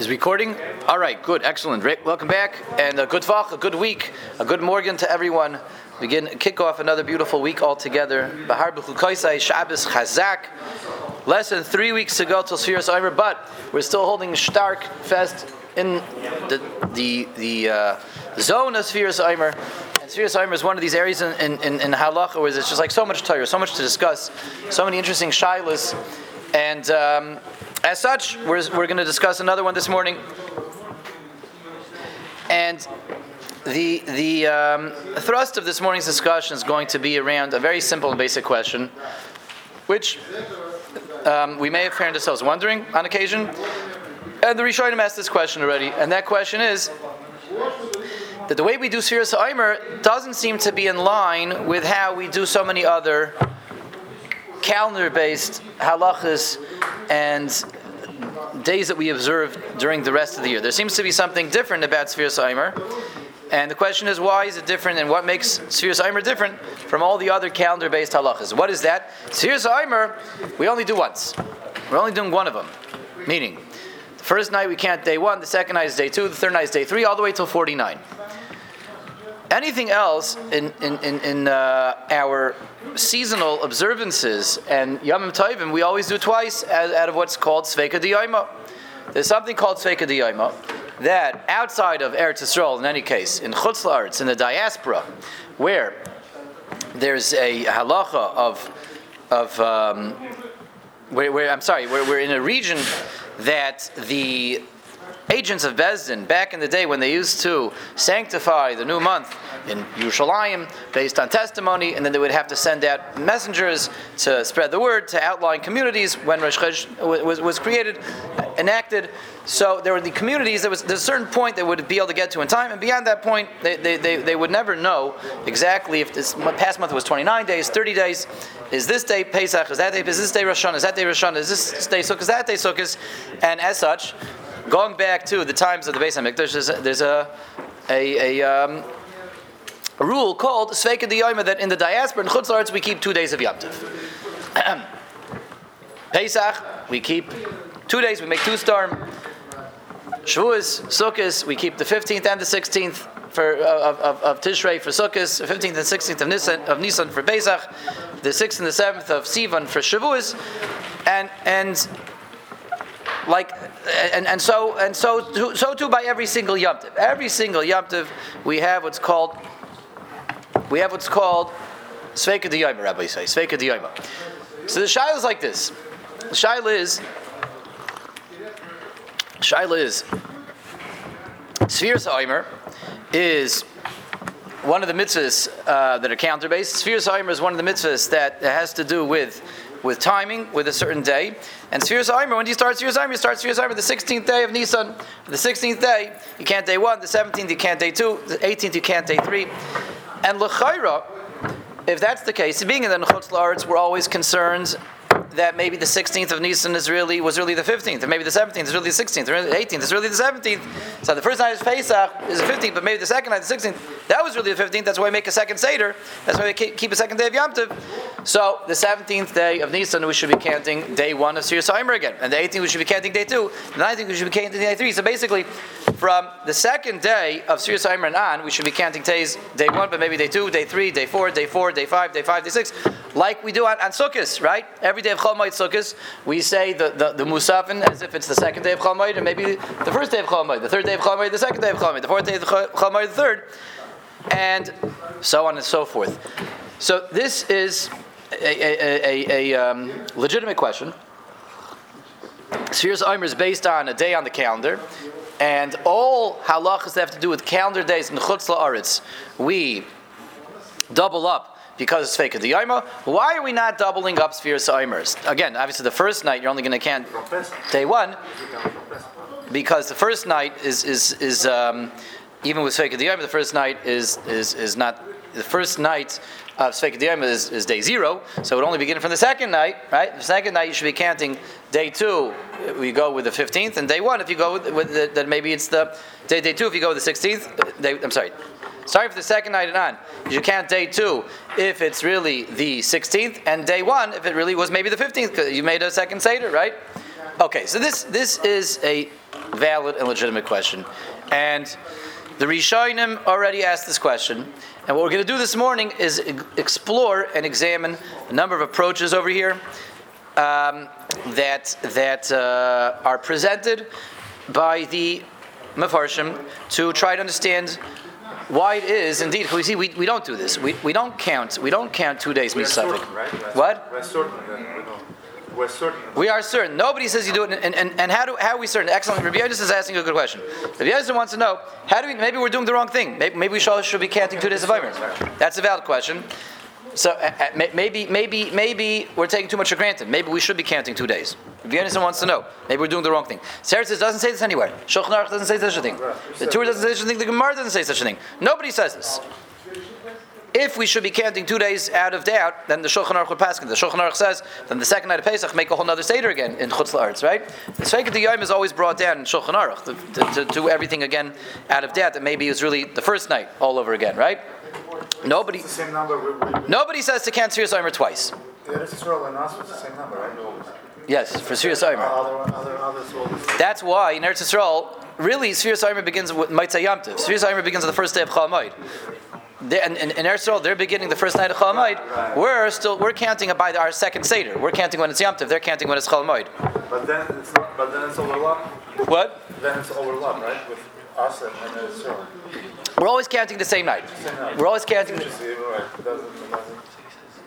Is recording? All right, good, excellent. Rick, welcome back, and a good vach, a good week, a good morgen to everyone. Begin kick off another beautiful week all together. Bahar. Less than three weeks to go till Omer, but we're still holding Stark Fest in the the the uh, zone of Omer. And Sfiras Omer is one of these areas in, in, in, in Halacha where there's just like so much Torah, so much to discuss, so many interesting shilas, and. Um, as such, we're, we're going to discuss another one this morning. And the, the um, thrust of this morning's discussion is going to be around a very simple and basic question, which um, we may have found ourselves wondering on occasion. And the Rishonim asked this question already, and that question is that the way we do Sfiras Aimer doesn't seem to be in line with how we do so many other calendar-based halachas and days that we observe during the rest of the year. There seems to be something different about Sfiras Aimer. And the question is, why is it different, and what makes Sfiras Aimer different from all the other calendar-based halachas? What is that? Sfiras Aimer, we only do once. We're only doing one of them. Meaning, the first night we count day one, the second night is day two, the third night is day three, all the way till 49. Anything else in, in, in, in uh, our seasonal observances and Yom Tovim, we always do twice out of what's called Sveika Diyayma. There's something called Sveika Diyayma that outside of Eretz Yisrael, in any case, in Chutz La'aretz, in the diaspora, where there's a halacha of, of um, where, where, I'm sorry, where we're in a region that the agents of Bezdin back in the day when they used to sanctify the new month in Yerushalayim based on testimony, and then they would have to send out messengers to spread the word to outlying communities when Rosh Chodesh was, was created, enacted. So there were the communities, there was there's a certain point they would be able to get to in time, and beyond that point, they, they, they, they would never know exactly if this past month was 29 days, 30 days, is this day Pesach, is that day, is this day Rosh Hashanah, is that day Rosh Hashanah, is this day Sukkot, is that day Sukkot, and as such, going back to the times of the Beis Hamikdash, there's a, there's a, a, a, um, a rule called Sveika Diyayma that in the diaspora in Chutz we keep two days of Yom Pesach, we keep two days, we make two storm. Shavuos, Sukkot, we keep the 15th and the 16th for, uh, of, of, of Tishrei for Sukkot, 15th and 16th of Nisan, of Nisan for Pesach, the 6th and the 7th of Sivan for Shavuos, and, and like and, and so and so so too by every single yomtiv. Every single yomtiv we have what's called we have what's called Sveika Diyayma, Rabbi say, Sveika Diyayma. So the Shaila is like this. The Shaila is Shaila is Sfiras Aimer is one of the mitzvahs uh, that are counter based. Sfiras Aimer is one of the mitzvahs that has to do with with timing, with a certain day. And Sfiras Aimer, when do you start Sfiras Aimer? You start Sfiras Aimer the 16th day of Nisan. The 16th day, you can't day one. The 17th, you can't day two. The 18th, you can't day three. And L'chaira, if that's the case, being in the Chutz La'aretz, we're always concerned that maybe the 16th of Nisan is really was really the 15th, or maybe the 17th is really the 16th, or the 18th is really the 17th. So the first night is Pesach is the 15th, but maybe the second night, is the 16th, that was really the 15th. That's why we make a second Seder. That's why we keep a second day of Yom Tov. So the 17th day of Nisan, we should be counting day one of Sir Saimer again, and the 18th we should be counting day two. The 19th we should be counting day three. So basically, from the second day of Sir Saimer and on, we should be counting days day one, but maybe day two, day three, day four, day four, day five, day five, day six, like we do on, on Sukkot, right? Every day of Chol Moed Sukkot, we say the, the, the Musafin as if it's the second day of Moed, or maybe the first day of Chol Moed, the third day of Chol Moed, the second day of Chol Moed, the fourth day of Chol Moed, the third, and so on and so forth. So this is a, a, a, a um, legitimate question. Sfiras Omer is based on a day on the calendar, and all halachas that have to do with calendar days in Chutz La'aretz, we double up because it's fake of the Yoma. Why are we not doubling up spheres Imers? Again, obviously the first night you're only going to count day one because the first night is is is um, even with fake of the first night is is is not the first night of Sveik Diyama is, is day zero, so it would only begin from the second night, right? The second night you should be counting day two, we go with the 15th, and day one, if you go with, with the, then maybe it's the day, day two, if you go with the 16th, day, I'm sorry, Sorry for the second night and on. You count day two if it's really the 16th, and day one if it really was maybe the 15th, because you made a second Seder, right? Okay, so this, this is a valid and legitimate question. And the Rishonim already asked this question. And what we're going to do this morning is explore and examine a number of approaches over here um, that, that uh, are presented by the Mefarshim to try to understand why it is indeed. We see we, we don't do this. We, we don't count. We don't count two days misafik. What? We're certain. We're certain. We are certain. Nobody says you do it. And, and, and how do how are we certain? Excellent. Rabbi Yosef is asking a good question. Rabbi Yosef wants to know how do we? Maybe we're doing the wrong thing. Maybe, maybe we should, should be counting two days of Omer. That's a valid question. So uh, uh maybe maybe maybe we're taking too much for granted. Maybe we should be counting two days. If Yonason wants to know, maybe we're doing the wrong thing. Says doesn't say this anywhere. Shulchan Aruch doesn't say such a thing. The Torah doesn't say such a thing. The Gemara doesn't say such a thing. Nobody says this. If we should be counting two days out of doubt, then the Shulchan Aruch would pass. The Shulchan Aruch says, then the second night of Pesach make a whole other seder again in Chutz La'aretz, right? The Sveikat Yom is always brought down in Shulchan Aruch to, to, to, do everything again out of doubt that maybe it was really the first night all over again, right? Nobody. Nobody says to count Sfiras Omer twice. Yes, for Sirius uh, Omer. That's why in Eretz Yisrael, really, Sfiras Omer begins with Maitzah Yamtiv. Sfiras Omer begins on the first day of Chalamoid. And in, in Eretz Yisrael, they're beginning the first night of Chalamoid. We're still we're counting by our second seder. We're counting when it's Yamtiv. They're counting when it's Chalamoid. But then it's not, but then it's overlap. What? Then it's overlap, right? With us and, and Eretz Yisrael. We're always counting the same night. We're always counting. The,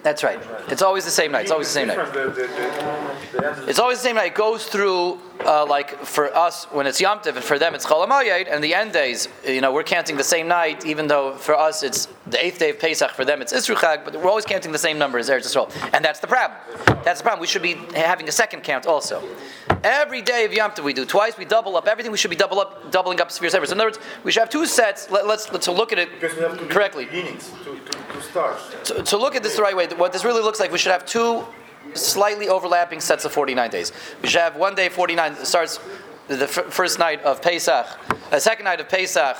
that's right. It's always the same night. It's always the same night. It's always the same night. It goes through, uh, like for us when it's Yom Tov, and for them it's Cholamayit, and the end days, you know, we're counting the same night, even though for us it's the eighth day of Pesach, for them it's Isruchag, but we're always counting the same number as Eretz Yisrael. And that's the problem. That's the problem. We should be having a second count also. Every day of Yom Tov we do twice, we double up everything, we should be double up, doubling up spheres Sphere Severs. In other words, we should have two sets, let, us let's, let's look at it correctly. To, to, to. To, look at this the right way, what this really looks like, we should have two slightly overlapping sets of 49 days. We should have one day 49 starts the f- first night of Pesach, a second night of Pesach,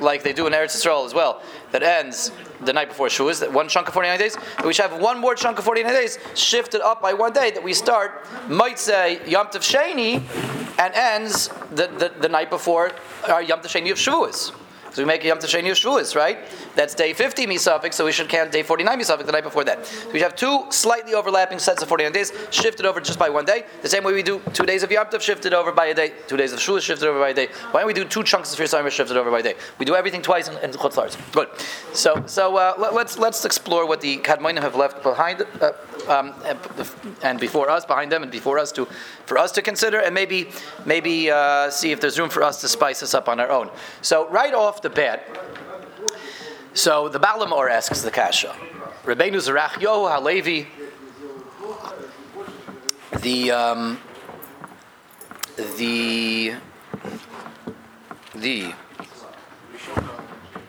like they do in Eretz Yisrael as well, that ends the night before Shavuos, that one chunk of 49 days. We should have one more chunk of 49 days shifted up by one day that we start, might say, Yom Tov Sheni, and ends the, the, the night before our Yom Tov Sheni of Shavuos. So we make Yom Tasheni Shavuos, right? That's day 50 Misafik, so we should count day 49 Misafik the night before that. So we have two slightly overlapping sets of 49 days, shifted over just by one day. The same way we do two days of Yom Tov, shifted over by a day. Two days of Shavuos, shifted over by a day. Why don't we do two chunks of Shir shifted over by a day? We do everything twice in, in Chutz Good. So, so uh, let, us let's, let's explore what the Kadmonim have left behind. Uh, um, and before us, behind them, and before us to, for us to consider, and maybe, maybe uh, see if there's room for us to spice this up on our own. So right off the bat, so the Baal Hamaor asks the Kasha, Rabbeinu Zerachya Halevi, the um, the the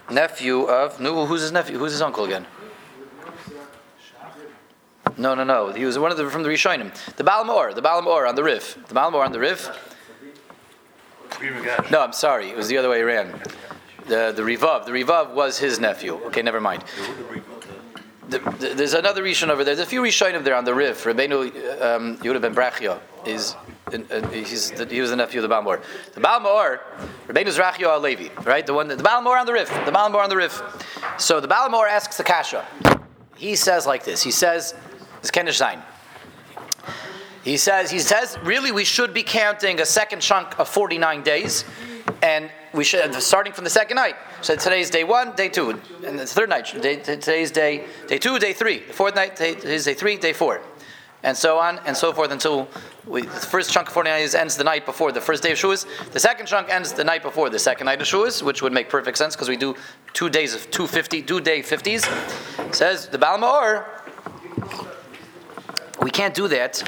nephew of no, who's his nephew? Who's his uncle again? No, no, no. He was one of the from the Rishonim. The Baal Hamaor, the Baal Hamaor on the Rif. The Baal Hamaor on the Rif. No, I'm sorry. It was the other way around. The the Rivav. The Rivav was his nephew. Okay, never mind. The, the, there's another Rishon over there. There's a few Rishonim there on the Rif. Rabbeinu um, Yehuda ben Brachia is uh, he's the, he was the nephew of the Baal Ma'or. The Baal Ma'or, Rabbeinu Zerachya Halevi, right? The one, the Baal Ma'or on the Rif. The Baal Ma'or on the Rif. So the Baal Ma'or asks the Kasha. He says like this. He says it's Kenish Zain. He says, he says, really, we should be counting a second chunk of 49 days, and we should, starting from the second night. So today's day one, day two, and the third night, day, today's day, day two, day three. The fourth night, day, is day three, day four. And so on and so forth until we, the first chunk of 49 days ends the night before the first day of Shavuos. The second chunk ends the night before the second night of Shavuos, which would make perfect sense because we do two days of 250, two day 50s. says the Baal Ma'or, we can't do that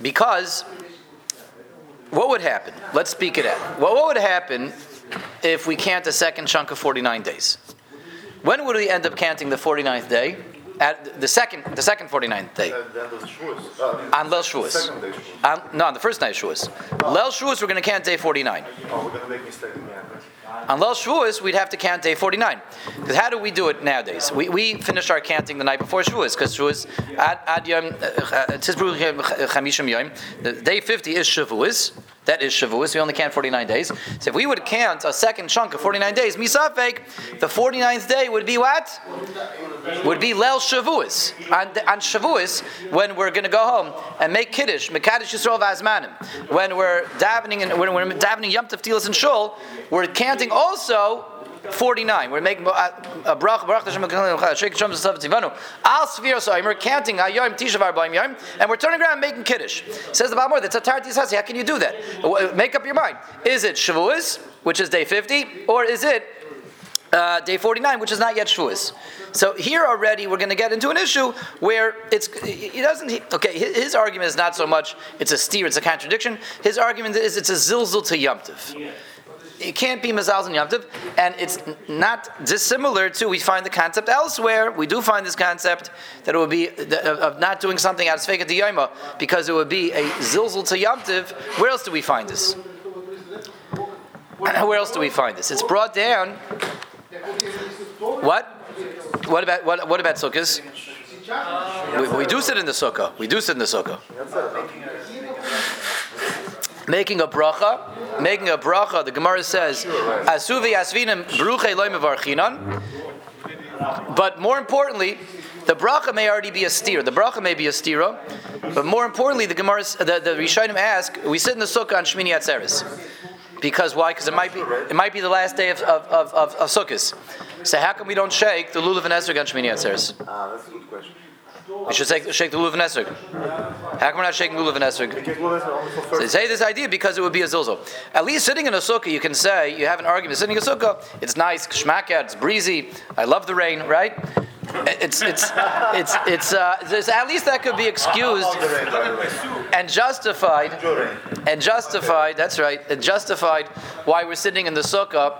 because what would happen? Let's speak it out. Well, what would happen if we count the second chunk of 49 days? When would we end up counting the 49th day? At the second, the second 49th day. Uh, on Lel Shavuos. no, on the first night of Shavuos. Lel Shavuos, we're going to count day 49. Oh, we're going to make. On Lel Shavuos, we'd have to count day 49. Because how do we do it nowadays? We, we finish our counting the night before Shavuos, because Shavuos, ad, ad yom, uh, uh, day 50 is Shavuos, That is Shavuos. We only count 49 days. So if we would count a second chunk of 49 days, Misafek, the 49th day would be what? Would be Lel Shavuos. On, on Shavuos, when we're going to go home and make Kiddush, Mekadosh Yisrael Vazmanim, when we're davening when we're davening Yom Tov Tilas and Shul, we're counting also 49. We're making uh, a brach, brach, shake shom zav tivanu. Al we're counting ayom tishav arba'im and we're turning around making kiddush. Says the Baal Ma'or, that's a tarti sasi. How can you do that? Make up your mind. Is it Shavuos, which is day 50, or is it uh, day 49, which is not yet Shavuos? So here already we're going to get into an issue where it's he doesn't he, okay his, his, argument is not so much it's a steer it's a contradiction his argument is it's a zilzul to yomtiv it can't be Mazal's and and it's not dissimilar to, we find the concept elsewhere, we do find this concept that it would be, of not doing something out of Sveka Yoma, because it would be a Zilzul to Yom Where else do we find this? Where else do we find this? It's brought down. What? What about what, what about sukkahs? We, we, do sit in the sukkah. We do sit in the sukkah making a bracha, making a bracha. The Gemara says, "Asuvi asvinim bruche loimavarchinan." But more importantly, the bracha may already be a steer. The bracha may be a stira, but more importantly, the Gemara, the, the Rishonim ask, we sit in the sukkah on Shmini Atzeres. Because why? Because it might be it might be the last day of of, of, of, of. So how come we don't shake the lulav and esrog on Shmini Atzeres? Ah, that's a good question. We should shake, shake the lulav and esrog. How come we're not shaking lulav and esrog? So they say this idea because it would be a zilzal. At least sitting in a sukkah, you can say you have an argument. Sitting in a sukkah, it's nice, kshmakat, it's breezy. I love the rain, right? It's it's it's it's uh, at least that could be excused and justified and justified. That's right, and justified why we're sitting in the sukkah,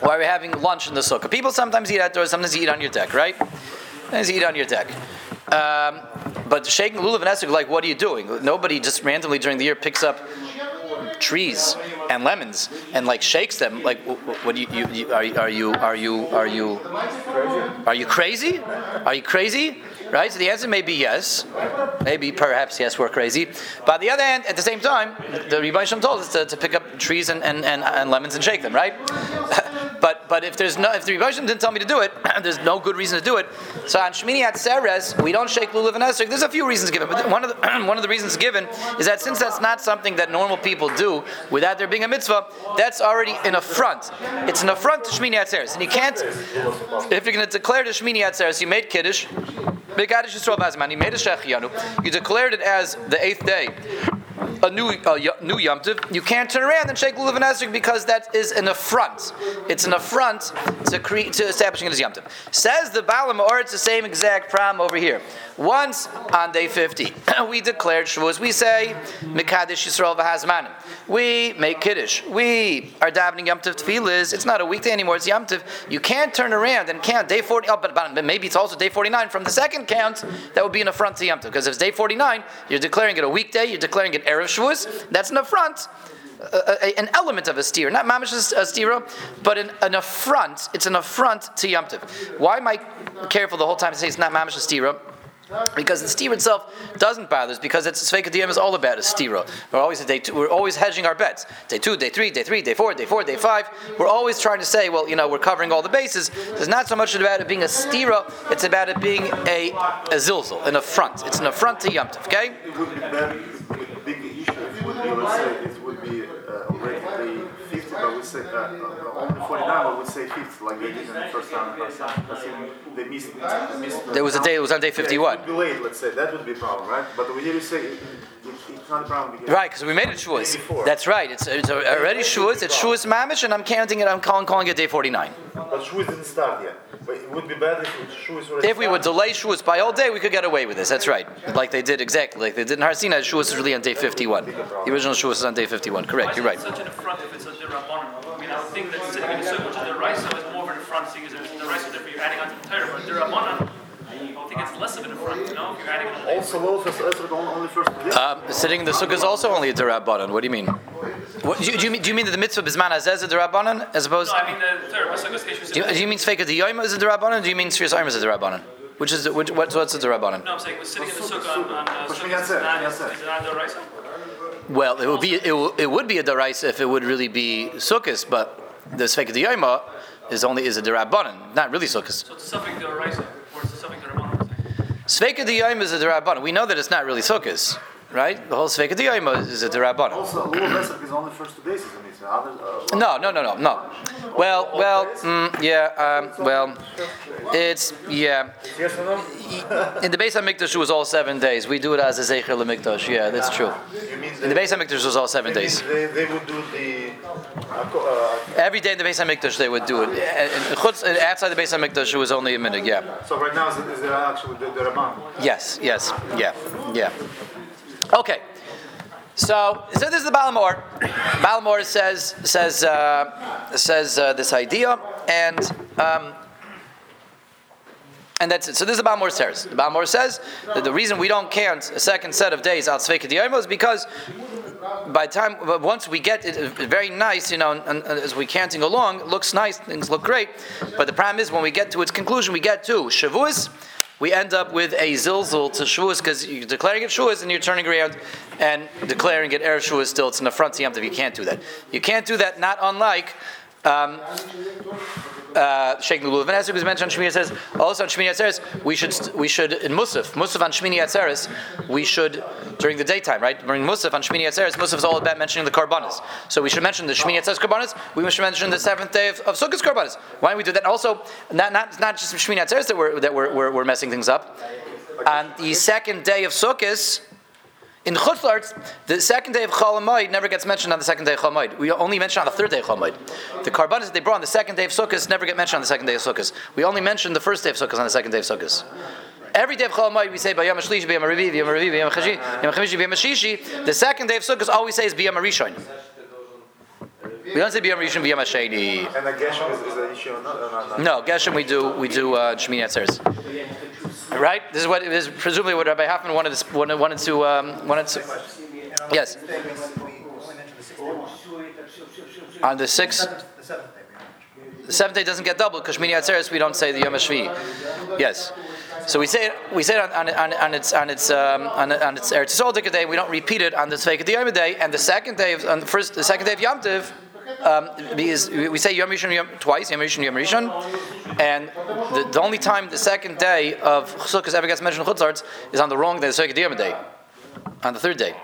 why we're having lunch in the sukkah. People sometimes eat outdoors, sometimes eat on your deck, right? Sometimes eat on your deck. Um, but shaking lulav and esrog, like, what are you doing? Nobody just randomly during the year picks up trees and lemons and like shakes them. Like, what do you, you, you are, are you are you are you are you crazy? Are you crazy? Right? So the answer may be yes. Maybe, perhaps, yes, we're crazy. But on the other hand, at the same time, the Rebbe told us to, to pick up trees and, and, and, and lemons and shake them, right? but but if there's no if the Rebbe didn't tell me to do it, there's no good reason to do it. So on Shmini Atzeres, we don't shake lulav and esrog. There's a few reasons given, but one of the one of the reasons given is that since that's not something that normal people do without there being a mitzvah, that's already an affront. It's an affront to Shmini Atzeres, and you can't if you're going to declare to Shmini Atzeres, you made kiddush. You made a shechianu. You declared it as the eighth day a new uh, new Yom Tov, you can't turn around and shake lulav and esrog because that is an affront. It's an affront to, cre- to establishing it as Yom Tov. Says the Balaam, or it's the same exact problem over here. Once on day 50, we declared Shavuos. We say, Mekadesh Yisrael v'hazmanim. We make Kiddush. We are davening Yom Tov. It's not a weekday anymore, it's Yom Tov. You can't turn around and count day 40, oh, but, but maybe it's also day 49 from the second count. That would be an affront to Yom Tov. Because if it's day 49, you're declaring it a weekday, you're declaring it Erev Shavuos. That's an affront. an element of a steer, not mamish a steer, but an, an, affront. It's an affront to Yom Tov. Why am I careful the whole time to say it's not mamish a steer? Because the steer itself doesn't bother us because it's Sveika is all about a stira. We're always day two, we're always hedging our bets. Day two, day three, day three, day four, day four, day five. We're always trying to say, well, you know, we're covering all the bases. It's not so much about it being a stira, it's about it being a, a zilzal, an affront. It's an affront to Yom okay? It would be big issue. It would be, let's say, it would be uh, already 50, but we say, uh, only 49, but we say 50, like they did in the first time. First. They missed, missed there was a day, it was on day 51. Yeah, it would be late, let's say. That would be a problem, right? But we didn't say it, it's not a problem. Because right, because we made it Shavuos. That's right. It's, it's already Shavuos. It's Shavuos Mamish, and I'm counting it, I'm calling, calling it day 49. But Shavuos didn't start yet. But it would be better if Shavuos were If we would delay Shavuos by all day, we could get away with this. That's right. Like they did exactly. Like they did in Har Sinai, Shavuos is really on day 51. The original Shavuos is on day 51. Correct, you're right. such an affront if it's a I mean, I would think that sitting in the sukkah, which is the rice, is more of an affront seeing as the rice is you're adding on to the Torah. But the Rabbanon, I think it's less of an affront, you know, if you're adding on Also, also only first. Um, sitting in the sukkah is also only a derabbanon. What do you mean? What, do, you, do, you mean, do you mean that the mitzvah bisman azez is a derabbanon as opposed? No, I mean the Torah. Sukkah's do, you, do you mean sfeika diyoma is a derabbanon? Do you mean sfiras ayim is a derabbanon? Which is the, which, what's what's the derabbanon? No, I'm saying we're sitting in the sukkah on, on uh, sukkah. Is not the? Well, it would be it, would- it would be a daraisa if it would really be sukkahs, but the sfeika diyoma is only is a derabanan, not really sukkahs. So it's something to Raisa, or it's something to Rabbanon. Sfeika diyoma is a derabanan. We know that it's not really sukkahs, right? The whole sfeika diyoma is a derabanan. Also, Lulav Pesach is only first two days, isn't it? Others, uh, No, no, no, no, no. Well, well, mm, yeah, um, well, it's yeah. yes or no? In the Beis Hamikdash it was all seven days. We do it as a zecher lemikdash. Yeah, that's true. In the Beis Hamikdash it was all seven days. They, they would do the. Every day in the Beis Hamikdash they would do it. And- and chutz- and outside the Beis Hamikdash it was only a minute. Yeah. so right now is, is there actually the, the Rabban? Yes. Yes. Yeah. Yeah. Okay. So, so this is the Baal Hamaor. Balamor says says uh, says uh, this idea, and um, and that's it. So this is the Baal Hamaor says. The Baal Hamaor says that the reason we don't count a second set of days Diyoma is because by time but once we get it uh, very nice, you know, and, and as we counting along, it looks nice, things look great. But the problem is when we get to its conclusion, we get to Shavuos, we end up with a zilzul to Shavuos because you're declaring it Shavuos and you're turning around and declaring it Erev Shavuos still. It's in the front Yom. You can't do that. You can't do that. Not unlike. Um, uh, Sheikh Lulav Ben Esrik was mentioned on Shmini Atzeres. Also on Shmini Atzeres, we should we should in Musaf Musaf on Shmini Atzeres, we should during the daytime, right? During Musaf on Shmini Atzeres, Musaf is all about mentioning the karbanas. So we should mention the Shmini Atzeres karbanas. We should mention the seventh day of, of Sukkot karbanas. Why don't we do that? Also, not not not just Shmini Atzeres that we're that we're, we're, we're messing things up. On the second day of Sukkot. In Chutz La'aretz, the second day of Chol Hamoed never gets mentioned on the second day of Chol Hamoed. We only mention on the third day of Chol Hamoed. The karbanas that they brought on the second day of Sukkot never get mentioned on the second day of Sukkot. We only mention the first day of Sukkot on the second day of Sukkot. Every day of Chol Hamoed we say Bayam Shlish, Bayam Reviv, Bayam Reviv, Bayam Chashi, Bayam Chamishi, Bayam Shishi. The second day of Sukkot all we say is Bayam Rishon. We don't say Bayam Rishon, Bayam Hasheni. And the Geshem is, is an issue or not? No, Geshem we do we do uh, Shmini Atzeres. Right? This is what this is presumably what Rabbi Hoffman wanted to wanted, to um, wanted to. Yes. On the sixth, the seventh day doesn't get doubled because Shmini Atzeres we don't say the Yom HaShvi. Yes. So we say it, we say it on, on, on, its on its um, on, on its Eretz Yisrael day. We don't repeat it on the Tzveik day. And the second day of on the first the second day of Yom Tiv, um, because we say Yom Rishon Yom, twice Yom Rishon Yom Rishon, and the, the only time the second day of Sukkot ever gets mentioned in Chutz La'aretz is on the wrong day, the Yom day, on the third day.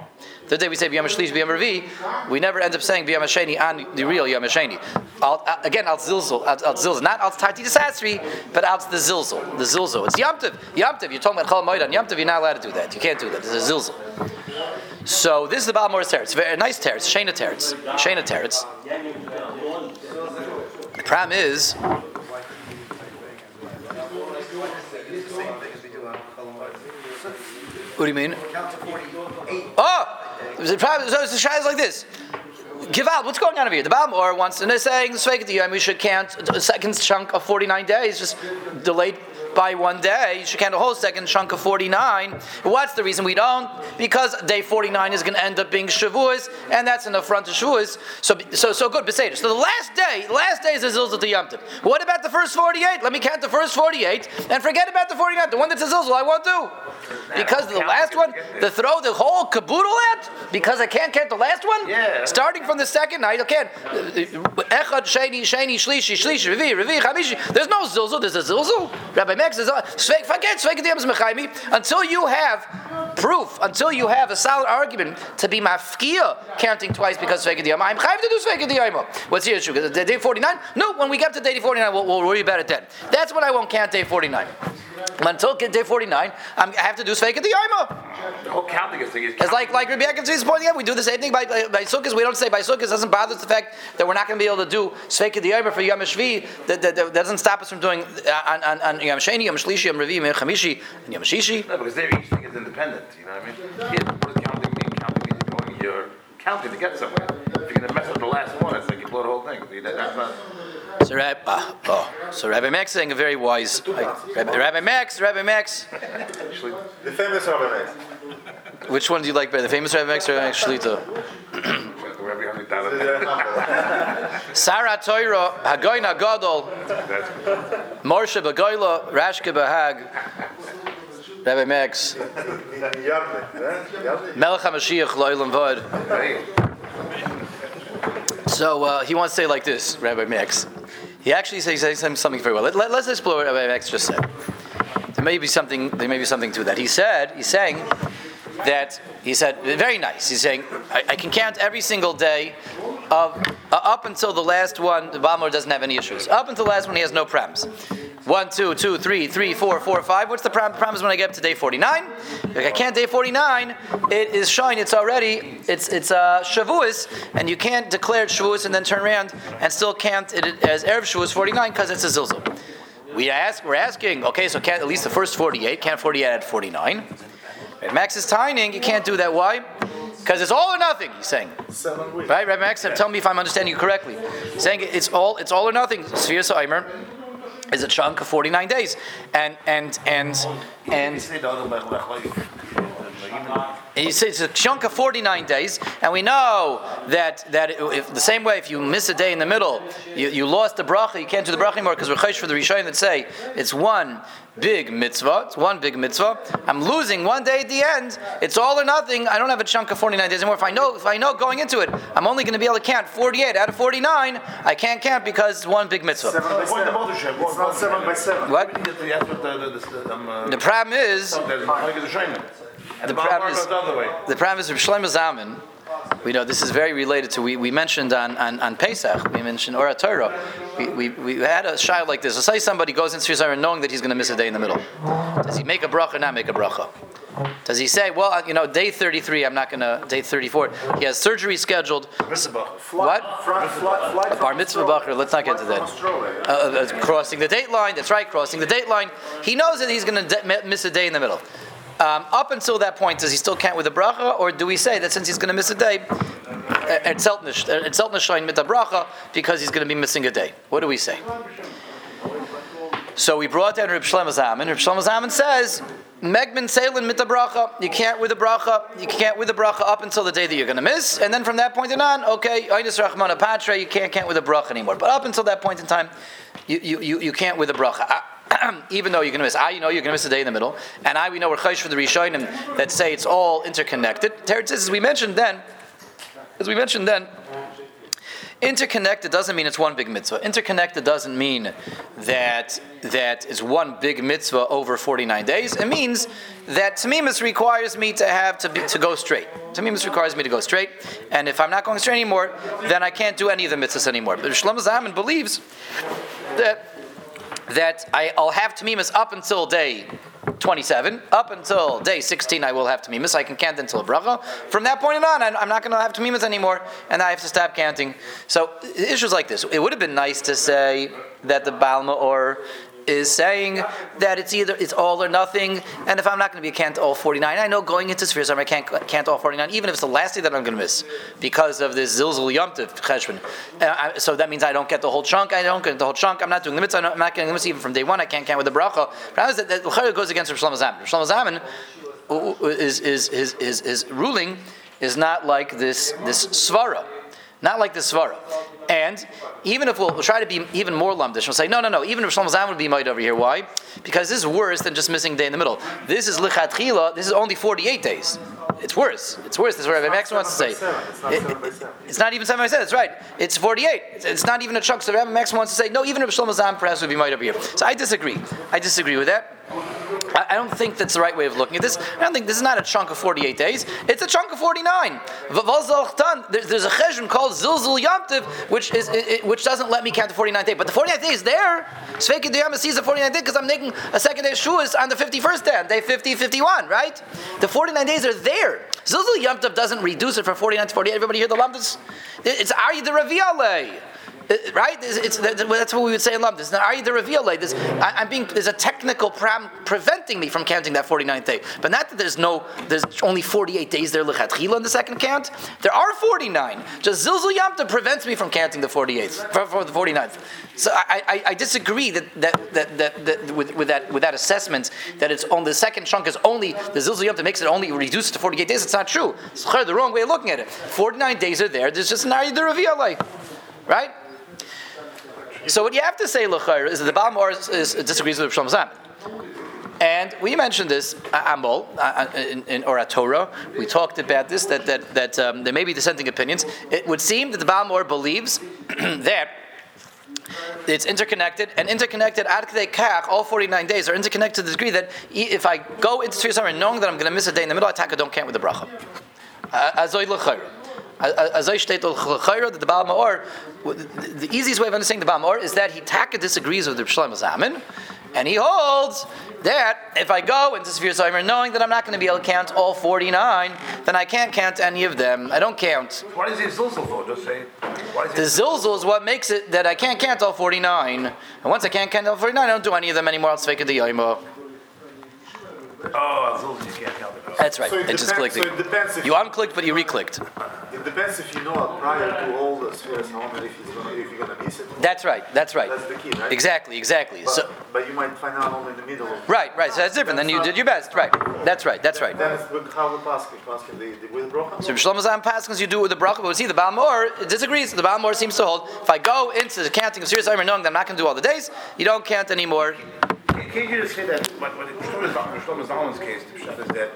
Third day we say B'yam Shlish, B'yam Revi. We never end up saying B'yam Hasheni on the real Yom Hasheni. Uh, again, al zilzul, al, al zilzul, not al tarti desasri, but out the zilzul, the zilzul. It's. Yom Tov. You're talking about Chol Moed on Yom Tov. You're not allowed to do that. You can't do that. It's a zilzul. So this is the Baal Morris Teretz. Very nice teretz, Shana teretz, Shana teretz. The problem is, what do you mean? So the shah is like this. Give out. What's going on over here? The Baal Ma'or wants, and they're saying. We should count a second chunk of forty-nine days, just delayed by one day. You should count a whole second chunk of forty-nine. What's the reason we don't? Because day forty-nine is going to end up being Shavuos, and that's in the front of Shavuos. So, so, so good. Beseder. So the last day, last day is the Zilzal to Yom Tov. What about the first forty-eight? Let me count the first forty-eight, and forget about the forty-nine. The one that's a Zilzal, I won't do. Because the last one, the throw the whole caboodle at, because I can't count the last one. Yeah. Starting from the second night, I can't. Echad, Sheni, Sheni, Shlishi, Shlishi, Revi, Revi, Chamishi. There's no zilzul. There's a zilzul. Rabbi Uh, Diyam Mechaimi until you have proof, until you have a solid argument to be mafkia counting twice because Sveik Diyam. I'm chayv to do Sveik Diyam. What's the issue? Day 49? No, when we get to day 49, we'll, we'll worry about it then. That's when I won't count day 49. Until day 49, I'm, I have to do Sveik Diyam. The whole counting is thing is It's like like Rabbi Akiva is pointing out. We do the same thing by by, by Sukkot. We don't say by Sukkot. Doesn't bother us the fact that we're not going to be able to do Sveika Diyomer for Yom Shvi. That, that, that doesn't stop us from doing uh, on, on, on Yom Sheni, Yom Shlishi, Yom Revi, Yom Chamishi, and Yom Shishi. No, because there each thing is independent. You know what I mean? Here, what does counting mean? Counting means going, you're counting to get somewhere. If you're going to mess up the last one, it's like you blow the whole thing. That- That's not. So Rabbi, uh, oh, so Rabbi Max saying a very wise. Rabbi, Rabbi Max, Rabbi Max. Actually, The famous Rabbi Max. Which one do you like better, the famous Rabbi Max or Rabbi Max Shlita? wherever you only down it. Sarah Toira, Hagoyna Gadol, That's Morshe Bagoyla, Rashke Bahag. Rabbi Max? Melech HaMashiach Lo'ilam Vod. So uh, he wants to say like this, Rabbi Max. He actually says, something very well. Let, let, us explore what Max just said. There may be something. There may be something to that. He said. He's saying that he said very nice. He's saying I, I can count every single day of uh, up until the last one. The Baal Ma'or doesn't have any issues. Up until the last one, he has no prems. One, two, two, three, three, four, four, five. What's the prom- promise when I get up to day forty-nine? If I can't day forty-nine, it is shine. It's already it's it's uh, Shavuos, and you can't declare Shavuos and then turn around and still count it as erev Shavuos forty-nine because it's a zilzal. We ask, we're asking, okay, so can't at least the first 48, can't 48 at 49. Right, Max is timing, you can't do that. Why? Because it's all or nothing, he's saying. Seven weeks. Right, Rabbi Max, tell me if I'm understanding you correctly. He's saying it's all it's all or nothing. Sphere Seimer is a chunk of 49 days. And and and and say the other Bech Lech Lech. and you say it's a chunk of 49 days, and we know that that if the same way if you miss a day in the middle, you, you lost the bracha, you can't do the bracha anymore because we're chayish for the Rishonim that say it's one big mitzvah, it's one big mitzvah. I'm losing one day at the end. It's all or nothing. I don't have a chunk of 49 days anymore. If I know if I know going into it, I'm only going to be able to count 48 out of 49. I can't count because it's one big mitzvah. Seven by the seven. It's not seven by seven. What? The, the, the, um, uh, The problem is there's like the. The problem is- the other way. The problem is Shlomo Zalman. We know this is very related to we, we mentioned on, on, on Pesach. We mentioned Ora Torah. We, we, we had a shy like this. So say somebody goes into Shir knowing that he's going to miss a day in the middle. Does he make a bracha or not make a bracha? Does he say, well, you know, day 33, I'm not going to, day 34, he has surgery scheduled. What? A bar mitzvah bacher, let's not get to that. Uh, uh, crossing the date line, that's right, crossing the date line. He knows that he's going to de- miss a day in the middle. Um, up until that point, does he still count with a bracha, or do we say that since he's going to miss a day, it's seltnish shine mit a bracha because he's going to be missing a day? What do we say? So we brought down Reb Shlomo Zalman. Reb Shlomo Zalman says, Megman Seilin mit a bracha. You can't with a bracha. You can't with a bracha up until the day that you're going to miss, and then from that point on, okay, Einis Rachmana Patre, you can't count with a bracha anymore. But up until that point in time, you you, you, you can't with a bracha. Even though you're going to miss, I you know you're going to miss a day in the middle, and I we know we're chayish for the Rishonim that say it's all interconnected. Teretz as we mentioned then, as we mentioned then, Interconnected doesn't mean it's one big mitzvah. Interconnected doesn't mean that that is one big mitzvah over 49 days. It means that Tamimus requires me to have to be, to go straight. Tamimus requires me to go straight, and if I'm not going straight anymore, then I can't do any of the mitzvahs anymore. But Shlomo Zalman believes that that I, I'll have Tamimus up until day 27. Up until day 16, I will have Tamimus. I can count until a bracha. From that point on, I'm I'm not going to have Tamimus anymore, and I have to stop counting. So, issues like this. It would have been nice to say that the Balma or is saying that it's either it's all or nothing, and if I'm not going to be a count all 49, I know going into Sphere Summer I can't count all 49, even if it's the last day that I'm going to miss because of this Zilzul Yomtiv Cheshvan. So that means I don't get the whole chunk. I don't get the whole chunk. I'm not doing mitzvah. I'm not getting mitzvah even from day one. I can't count with the bracha. But that? That goes against Rav Shlomo Zalman. Rav Shlomo Zalman is is his his his ruling is not like this this svara. Not like the Svara. And even if we'll, we'll try to be even more lumdish, we'll say, no, no, no, even if Shlomo Zalman would be might over here. Why? Because this is worse than just missing a day in the middle. This is Lichatchila, this is only 48 days. It's worse. It's worse. That's what Rabbi Max wants to say. It's not It- seven. it's not even seven by seven. That's right. It's forty-eight. It's, it's not even a chunk. So Rabbi Max wants to say no. Even if Shlomo Zalman perhaps would be might over here. So I disagree. I disagree with that. I, don't think that's the right way of looking at this. I don't think this is not a chunk of forty-eight days. It's a chunk of forty-nine. V'vazalchtan. There's a cheshbon called Zilzul Yamtiv, which is which doesn't let me count the 49th day. But the 49th day is there. Sveiki Diyama sees the 49th day because I'm making a second day Shuas on the 51st day, on day 50, 51, right? The 49 days are there. Zilzul Yom Tov doesn't reduce it from 49 to 48. Everybody hear the lumdus? It's Ari the Raviale. Uh, right? It's, it's, that's what we would say in Lumdus. Now, Ari the Raviale. There's, I, I'm being, there's a technical problem preventing me from counting that 49th day. But not that there's no, there's only 48 days there, lechatchila, in the second count. There are 49. Just Zilzul Yom Tov prevents me from counting the 48th, for, for the 49th. So I, I, I disagree that, that, that, that, that with, with, that, with that assessment that it's on the second chunk is only, the Zilzul Yom Tov makes it only reduced to 48 days. It's not true. It's the wrong way of looking at it. 49 days are there. There's just an Ari the Raviale. Right? So what you have to say, L'chair, is that the Baal Mor is, is, disagrees with Shlomo Zalman. And we mentioned this, uh, Amol, uh, uh, in, in Torah. We talked about this, that, that, that um, there may be dissenting opinions. It would seem that the Baal Ma'or believes that it's interconnected, and interconnected ad kach, all 49 days are interconnected to the degree that if I go into Summer knowing that I'm going to miss a day in the middle, I taka don't count with the bracha. Uh, Azoy shteit that the Baal Ma'or, the the easiest way of understanding the Baal Ma'or is that he taka disagrees with the Shlomo Zalman, and he holds that if I go into Sfir Summer knowing that I'm not going to be able to count all 49, then I can't count any of them. I don't count. Why does he zilzal for? Just say. The zilzul is what makes it that I can't count all 49. And once I can't count all 49, I don't do any of them anymore. I'll fake the yoimo. Oh, zilzal, you can't count. That's right. So it it just clicked. so it depends if- you unclicked, but you reclicked. It depends if you know prior to all the spheres how if, gonna, if you're gonna miss it. That's right. That's right. That's the key, right? Exactly. Exactly. But, So but you might find out only in the middle of right. Right. So that's different. Then you did your best. Right. That's right. That's right. That's it's with how we pass it, pass it the, the with brocha. So Shlomo Zan Paskins, you do it with the bracha, but we see the Baal Ma'or disagrees. The Baal Ma'or seems to hold if I go into the counting of serious Aymer knowing that I'm not going to do all the days, you don't count anymore. Can't can't you just say that, what, what Shlomo Zal- Shlomo Zalman's case, the pshat is that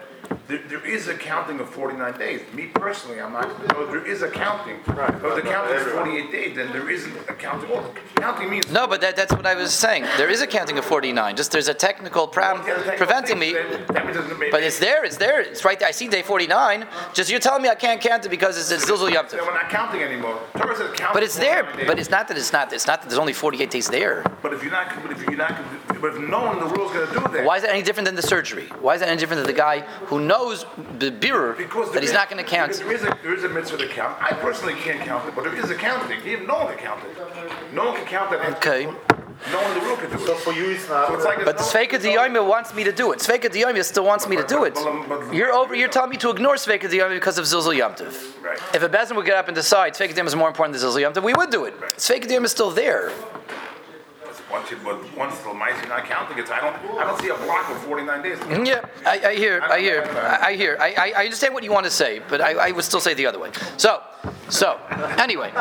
there, there is a counting of 49 days. Me personally, I'm not, no, there is a counting. Right, But the but counting is 48 days, then there isn't a counting. Well, counting means. No, but that, that's what I was saying. There is a counting of 49. Just there's a technical problem preventing me. That means But it's there, it's there, it's right there. I see day 49. Just you're telling me I can't count it because it's, it's Zilzul Yom Tov. we're not counting anymore. Torah says count But it's there. days. But it's not that it's not. It's not that there's only 48 days there. But if you're not, but if you're not, but if no one in the world is going to do that. Why is that any different than the surgery? Why is that any different than the guy who knows the beer Because that he's is- not going to count? because There is a there is a mitzvah to count. I personally can't count it, but there is a counting. Even no one can count it. No one can count it. Okay. No one in the world can do So for you it's not. So it's like But there's Sveika Diyomi wants me to do it. Sveika Diyomi still wants me to do it. You're over. You're telling me to ignore Sveika Diyomi because of Zilzul Yom Tov. Right. If a bezin would get up and decide Sveika Diyomi is more important than Zilzul Yom Tov, we would do it. Sveika Diyomi is still there. Once you, once the mice are not counting it, I don't, I don't see a block of 49 days. Mm, yeah, I, I hear, I hear, I I hear. I, I, I understand what you want to say, but I, I would still say the other way. So, so anyway,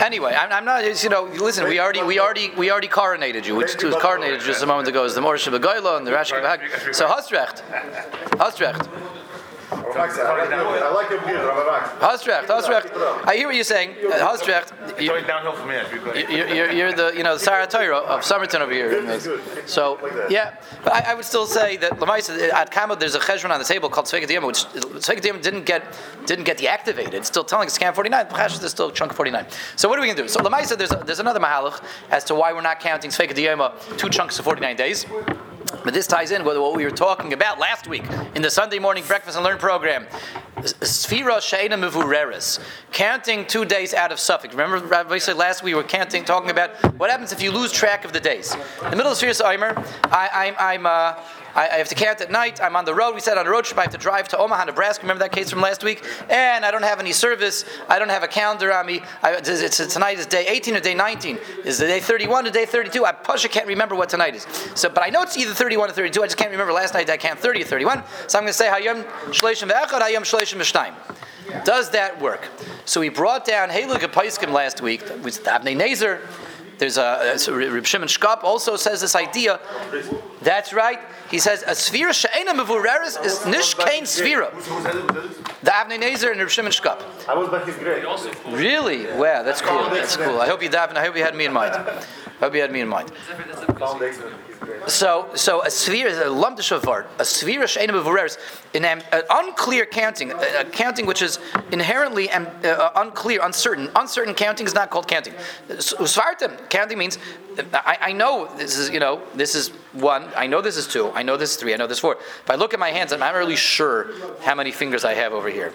anyway, I'm, I'm not. You know, listen. We already, we already, we already coronated you, which was coronated just a moment ago. Is the Morsha Begoyla and the Rashi. So Hasrecht, Hasrecht, I like your beer, Rabbi Hasrecht, Hasrecht. I hear what you're saying, uh, Hasrecht. It's You, going downhill from here. You're good. you're, you're, you're the you know the Sarah Torah of Somerton over here. So yeah, but I, I would still say that Lamaisa at Kama there's a cheshvan on the table called Tzveka Diyama, which Tzveka Diyama didn't get didn't get deactivated. It's still telling us Cam 49. Chash is still chunk 49. So what are we gonna do? So Lamaisa there's a, there's another mahalach as to why we're not counting Tzveka Diyama two chunks of 49 days. But this ties in with what we were talking about last week in the Sunday morning breakfast and learn program. Sfira Sheina Mevureres, counting two days out of Suffolk. Remember, Rabbi said last week we were counting, talking about what happens if you lose track of the days. In the middle of Sfira Eimer, I, I'm, I'm, uh, I, I have to count at night. I'm on the road. We said on a road trip I have to drive to Omaha, Nebraska. Remember that case from last week? And I don't have any service. I don't have a calendar on me. I, it's, it's- tonight is day 18 or day 19. Is it day 31 or day 32? I Pasha can't remember what tonight is. So, but I know it's either 31 or 32. I just can't remember. Last night I count 30 or 31. So I'm going to say Hayom Shleishim Ve'echad, Hayom Shleishim V'shtayim. Does that work? So we brought down Haluk Paiskim last week with Avnei Nezer. There's a, so Reb Shimon Shkop also says this idea. That's right. He says a sphere she'ena mevureres is nishkein sphere. The Avnei Nezer and Reb Shimon Shkop. I was by his grave. Really? Wow, that's cool. That's cool. I hope you daven. I hope you had me in mind. I hope you had me in mind. So, so a sphere is a lumdishavar, a sphere she'ena mevureres, an am- an unclear counting, a, a counting which is inherently am- uh, unclear, uncertain. Uncertain counting is not called counting. Svartim counting means I, I know this is you know this is one. I know this is two. I know this is three. I know this is four. If I look at my hands, I'm not really sure how many fingers I have over here.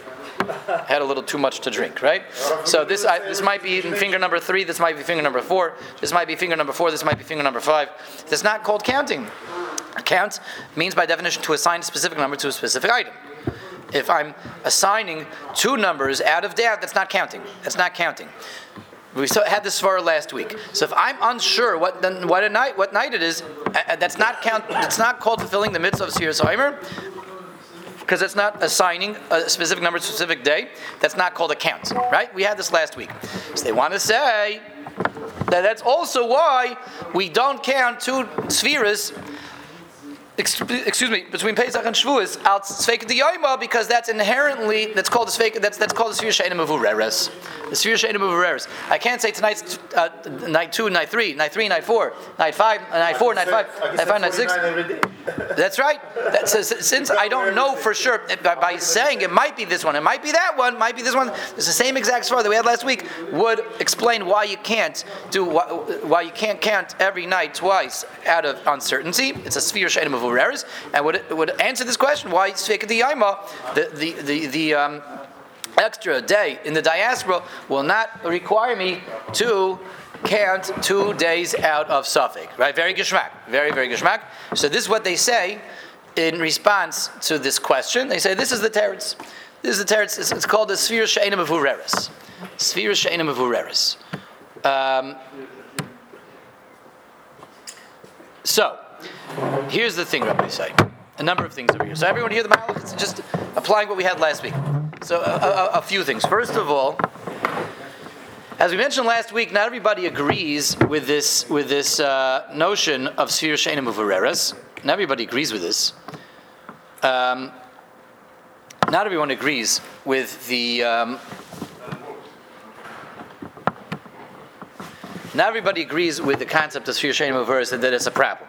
Had a little too much to drink, right? So this I, this might be finger number three. This might be finger number four. This might be finger number four. This might be finger number five. That's not called counting. Count means by definition to assign a specific number to a specific item. If I'm assigning two numbers out of doubt, that's not counting. That's not counting. We had this for last week. So if I'm unsure what what night what night it is, uh, uh, that's not count. It's not called fulfilling the mitzvah of Sirius Heimer because it's not assigning a specific number, specific day. That's not called a count, right? We had this last week. So they want to say that that's also why we don't count two spheres excuse me, between Pesach and Shavuos, al Tzveika Diyayma, because that's inherently, that's called the Tzveika, that's, that's called the Sfir Sheina Mevureres. The Sfir Sheina Mevureres. I can't say tonight's uh, night two, night three, night three, night four, night five, uh, night four, night five, night five, night six. That's right. That says, since I don't know for sure, by, by saying it might be this one, it might be that one, might be this one, it's the same exact svar that we had last week, would explain why you can't do, why, why you can't count every night twice out of uncertainty. It's a Sfir Sheina And would, would answer this question, why Tzveika Diyayma, the, the, the, the um, extra day in the diaspora will not require me to count two days out of Suffolk. Right? Very geschmack. Very, very geschmack. So this is what they say in response to this question. They say this is the teretz. This is the teretz. It's, it's called the Sphere She'ena Mevureres. Sphere She'ena Mevureres. Um, so, here's the thing, Rabbi say. A number of things over here. So everyone hear the Malach? It's just applying what we had last week. So a, a, a few things. First of all, as we mentioned last week, not everybody agrees with this with this uh, notion of Sfir Sheina Muvareres. Not everybody agrees with this. Um, not everyone agrees with the. Um, not everybody agrees with the concept of Sfir Sheina Muvareres and that it's a problem.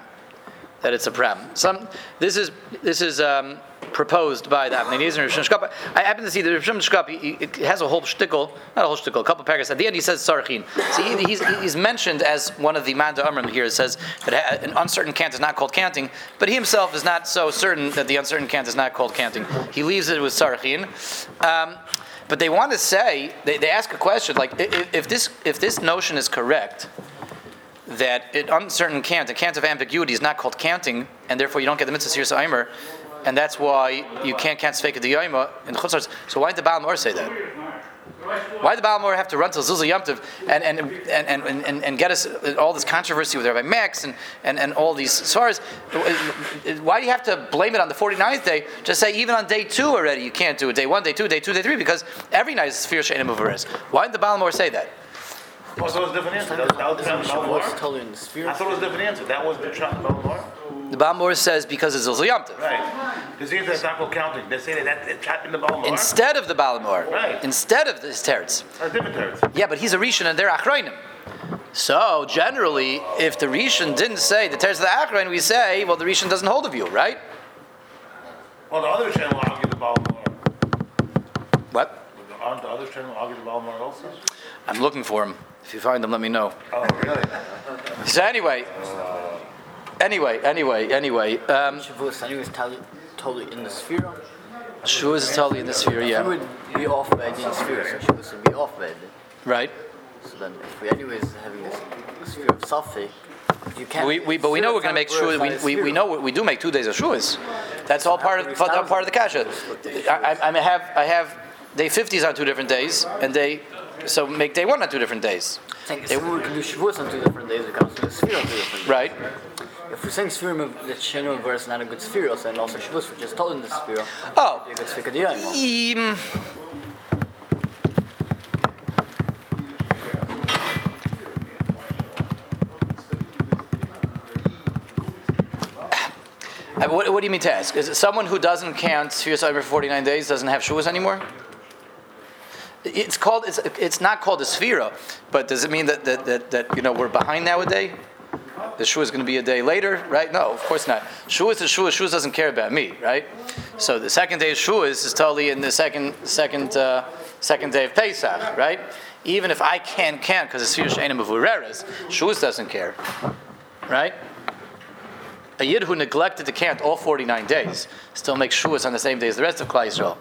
That it's a problem. Some this is this is. Um, proposed by the Avnei and Rishon I happen to see that Rishon Shkapa it has a whole shtickle, not a whole shtickle, a couple of paragraphs. At the end, he says Sarchin. So he, he's, he's mentioned as one of the Manda Amram here. It says that an uncertain cant is not called canting, but he himself is not so certain that the uncertain cant is not called canting. He leaves it with Sarchin. Um, but they want to say, they, they ask a question like, if, if this if this notion is correct, that it, uncertain cant, a cant of ambiguity, is not called canting, and therefore you don't get the mitzvah Sir Aimer, and that's why you can't count Sfeika Diyayma in Chutzars. So why did the Baal Ma'or say that? Why did the Baal Ma'or have to run to Zilza Yamtiv and, and, and, and, and, and get us all this controversy with Rabbi Max and, and, and all these svars? Why do you have to blame it on the 49th day? Just say even on day two already you can't do it. Day one, day two, day two, day three, because every night is She'enim Uveres. Why did the Baal Ma'or say that? Well, so it was a different answer. That, that was the Isn't Pshat Shavuos totally in the sphere? I thought it was a different answer. That was the Pshat Baal Hamaor. The Baal Ma'or says because it's Zilza Yamtiv. Right. Because here's that's not counting. They say that it's happened in the Baal Hamaor. Instead of the Baal Ma'or, Right. instead of this teretz. Or different terms. Yeah, but he's a Rishon and they're Achrayim. So generally, if the Rishon didn't say the teretz of the Achrayim, we say, well, the Rishon doesn't hold of you, right? Well, the other channel will argue the Baal Hamaor. What? Aren't the other channel will argue the Baal Hamaor also? I'm looking for him. If you find him, let me know. Oh, really? So anyway, anyway, anyway, anyway. Um, Shavuos is totally, totally in the sphere. Shavuos is totally in the sphere, yeah. would be off by the sphere, so Shavuos would be off it. Right. So then, if we anyways having a sphere of can't. We, we, but we know we're going to make sure. We, we, we know we do make two days of Shavuos. That's all part of part of, part of the kasha. I, I, I have I have day 50s on two different days, and day so make day one on two different days. Saying if we can do Shavuos on two different days, we can also do sphere on two different days. Right. If we're saying sphere of the Shenu verse is not a good sphere, and also Shavuos, which is totally in the sphere, Oh. get Sfika Diyayim. Um, Uh, What, what do you mean to ask? Is it someone who doesn't count Sfiras over 49 days doesn't have Shavuos anymore? It's called. It's, it's not called a Sfira, but does it mean that, that, that, that you know we're behind nowadays? The Shua is going to be a day later, right? No, of course not. Shua is a Shua. Shua doesn't care about me, right? So the second day of Shua is, totally in the second second uh, second day of Pesach, right? Even if I can't count because it's Sfira Sheina Mevureres, Shua doesn't care, right? A yid who neglected to count all 49 days still makes Shuas on the same day as the rest of Klal Yisrael.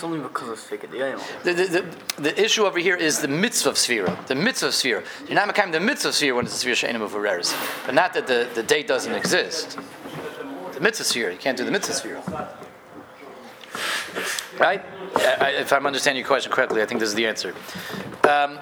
It's only because of. The, the, the, the issue over here is the mitzvah sphere. The mitzvah sphere. You're not making the mitzvah sphere when it's a Sphira She'enim of Ureres. But not that the, the date doesn't exist. The mitzvah Sphira. You can't do the mitzvah sphere. Right? I, I, if I'm understanding your question correctly, I think this is the answer. Um,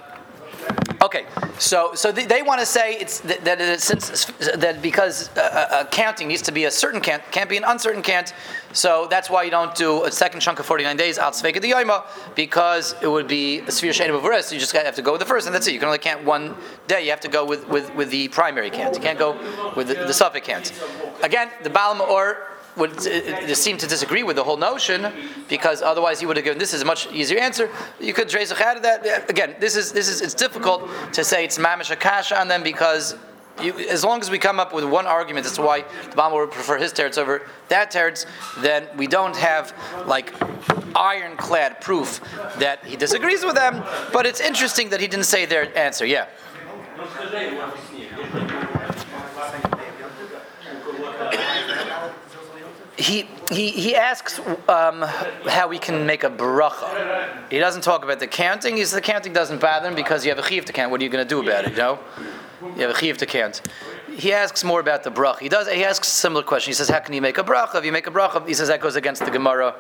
Okay, so so they, want to say it's that, that since that because uh, a counting needs to be a certain can't can't be an uncertain can't, so that's why you don't do a second chunk of 49 days al tzveika diyoma because it would be a sphere shade of a you just have to go with the first, and that's it. You can only count one day. You have to go with with, with the primary can't. You can't go with the, the suffix can't. Again, the Baal Hamaor would uh, seem to disagree with the whole notion because otherwise he would have given this is a much easier answer. You could trace a out of that. Again, this is this is it's difficult to say it's mamish akasha on them because you, as long as we come up with one argument to why the Bible would prefer his teretz over that teretz, then we don't have like ironclad proof that he disagrees with them. But it's interesting that he didn't say their answer. Yeah he, he, he asks um, how we can make a bracha. He doesn't talk about the counting. He says the counting doesn't bother him because you have a chiv to count. What are you going to do about it? You know, you have a chiv to count. He asks more about the bracha. He does. He asks a similar question. He says, "How can you make a bracha? If you make a bracha, he says that goes against the Gemara."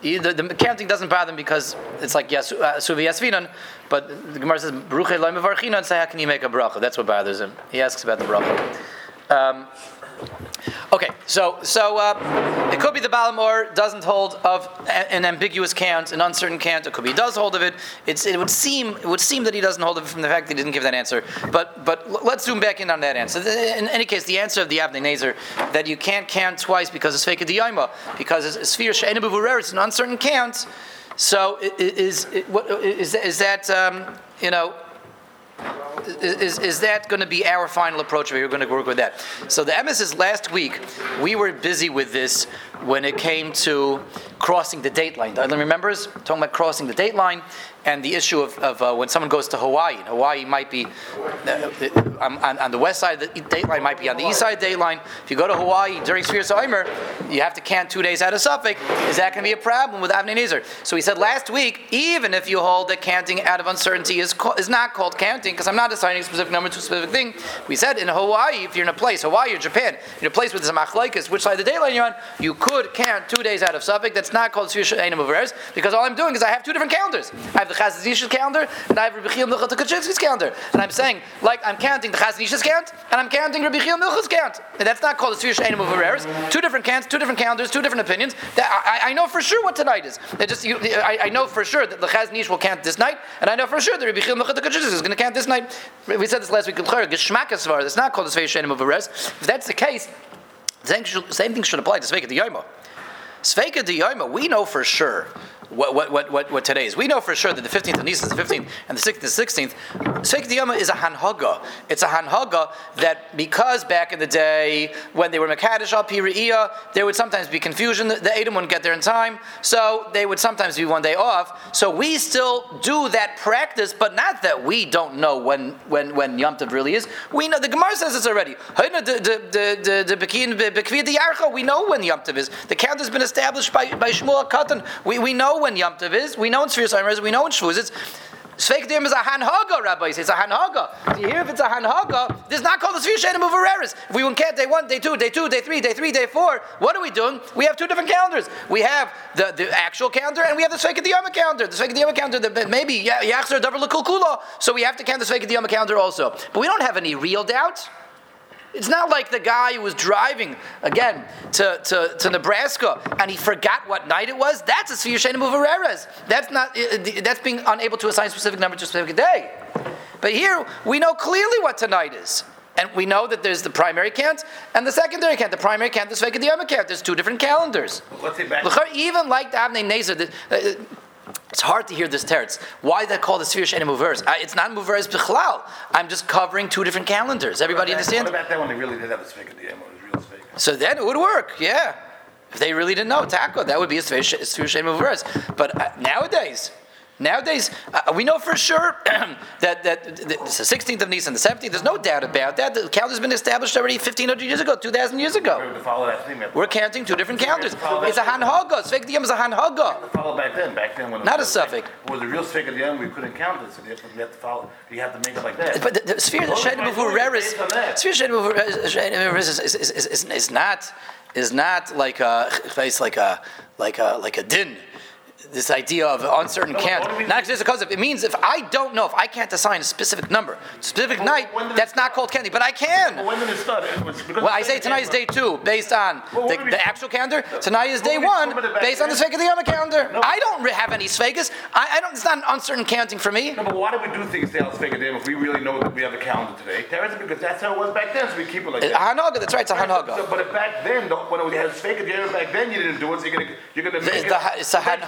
He, the, the, counting doesn't bother him because it's like yes, uh, suvi yasvinan, but the Gemara says bruche loy mevarchinan. So how can you make a bracha? That's what bothers him. He asks about the bracha. Um, so so uh, it could be the Baal Hamaor doesn't hold of an ambiguous count, an uncertain count. It could be he does hold of it. It's, it would seem it would seem that he doesn't hold of it from the fact that he didn't give that answer. But but let's zoom back in on that answer. In any case, the answer of the Avnei Nezer that you can't count twice because it's fake diyama because it's sphere she'enabuvurer. It's an uncertain count. So is is, is, is that um, you know is, is that going to be our final approach? We're going to work with that. So the emissaries last week, we were busy with this when it came to crossing the date line. Anyone remembers talking about crossing the date line and the issue of, of uh, when someone goes to Hawaii. Hawaii might be uh, on, on, the west side of the date line, might be on the east side of the date line. If you go to Hawaii during Sfiras Omer, you have to count two days out of suffix. Is that going to be a problem with Avnei Nezer? So he said last week, even if you hold that counting out of uncertainty is, is not called counting, because I'm not assigning a specific number to a specific thing. We said in Hawaii, if you're in a place, Hawaii or Japan, in a place with a machlaikas, which side of the date line you're on, you could count two days out of suffix. That's not called Sfiras Einim of because all I'm doing is I have two different calendars. I have the Chazon Ish's calendar, and I have Rabbi Chiel Milchot calendar. And I'm saying, like, I'm counting the Chazon Ish's count, and I'm counting Rabbi Milchot's count. And that's not called a Sfiras Einim of Two different counts, two different calendars, two different opinions. That I, I know for sure what tonight is. It just, you, I, I, know for sure that the Chazon Ish will count this night, and I know for sure that Rabbi Chiel Milchot is going to count this night. We said this last week. Geschmack It's not called a Sfiras Einim of If that's the case, same, same thing should apply to Sveika the Yomo. Sveika the Yomo, we know for sure what, what, what, what, today is. We know for sure that the 15th of Nisan is the 15th and the 16th is the 16th. Seik Diyama is a hanhaga. It's a hanhaga that because back in the day when they were Makadish al Piriya, there would sometimes be confusion. The Adam wouldn't get there in time, so they would sometimes be one day off. So we still do that practice, but not that we don't know when when when Yom Tov really is. We know the Gemara says this already. We know when Yom Tov is. The count has been established by, by Shmuel Katan. We, we know when Yom Tov is. We know in Sfiras Omer is. We know in Shavuos it's. Sveik is a hanhaga, Rabbi. It's a hanhaga. Do you hear if it's a hanhaga? This is not called the a Sfiras Shenim Uvereris. If we count day one, day two, day two, day three, day three, day four, what are we doing? We have two different calendars. We have the, the actual calendar and we have the Sveik Yom calendar. The Sveik Yom calendar, the, maybe Yachzer Davar Kula. So we have to count the Sveik Yom calendar also. But we don't have any real doubt. It's not like the guy who was driving again to, to, to Nebraska and he forgot what night it was. That's a Sfir Shenim Uvereres. That's not that's being unable to assign a specific number to a specific day. But here we know clearly what tonight is. And we know that there's the primary count and the secondary count. The primary count is the other count. There's two different calendars. Let's say back. Even like the Avnei Nezer, uh, it's hard to hear this teretz. Why is that called the Sfir Shenim Uveres? It's not Muveres Bichlal. I'm just covering two different calendars. Everybody what understand? What about that when they really did have a Sfir real So then it would work, yeah. If they really didn't know Taco, that would be a Sfir Shenim Uveres. But uh, nowadays, Nowadays, uh, we know for sure that, that, it's the 16th of Nisan, the 17th, there's no doubt about that. The calendar's been established already 1500 years ago, 2000 years ago. We're counting two different calendars. It's a Hanhaga. Sveik Diyam is a Hanhaga. Follow back then. Back then, when Not a suffix. Was a real Sveik Diyam, we couldn't count it, so you have to, you have to follow, you have to make it like that. But the, the sphere of Reris, sphere is, is, is, is, is not is not like a like a like a like a din this idea of uncertain count. what do we- Not just because of it means if I don't know if I can't assign a specific number, specific night, did it that's not called counting, but I can. When did it start? It Well, I say tonight is day two, based on Well, the, the actual calendar. Tonight is day one, put it back based on the then? Sveika the Yama calendar. No. I don't have any Sveikas. I, I don't. It's not an uncertain counting for me. No, but why do we do things fake them if we really know that we have a calendar today? Because that's how it was back then, so we keep it like that. Hanaga, that's right. It's a So, Hanaga. but if back then, the- when we had fake it back then, you didn't do it, so you're gonna, you're gonna make It's it. the, it's a back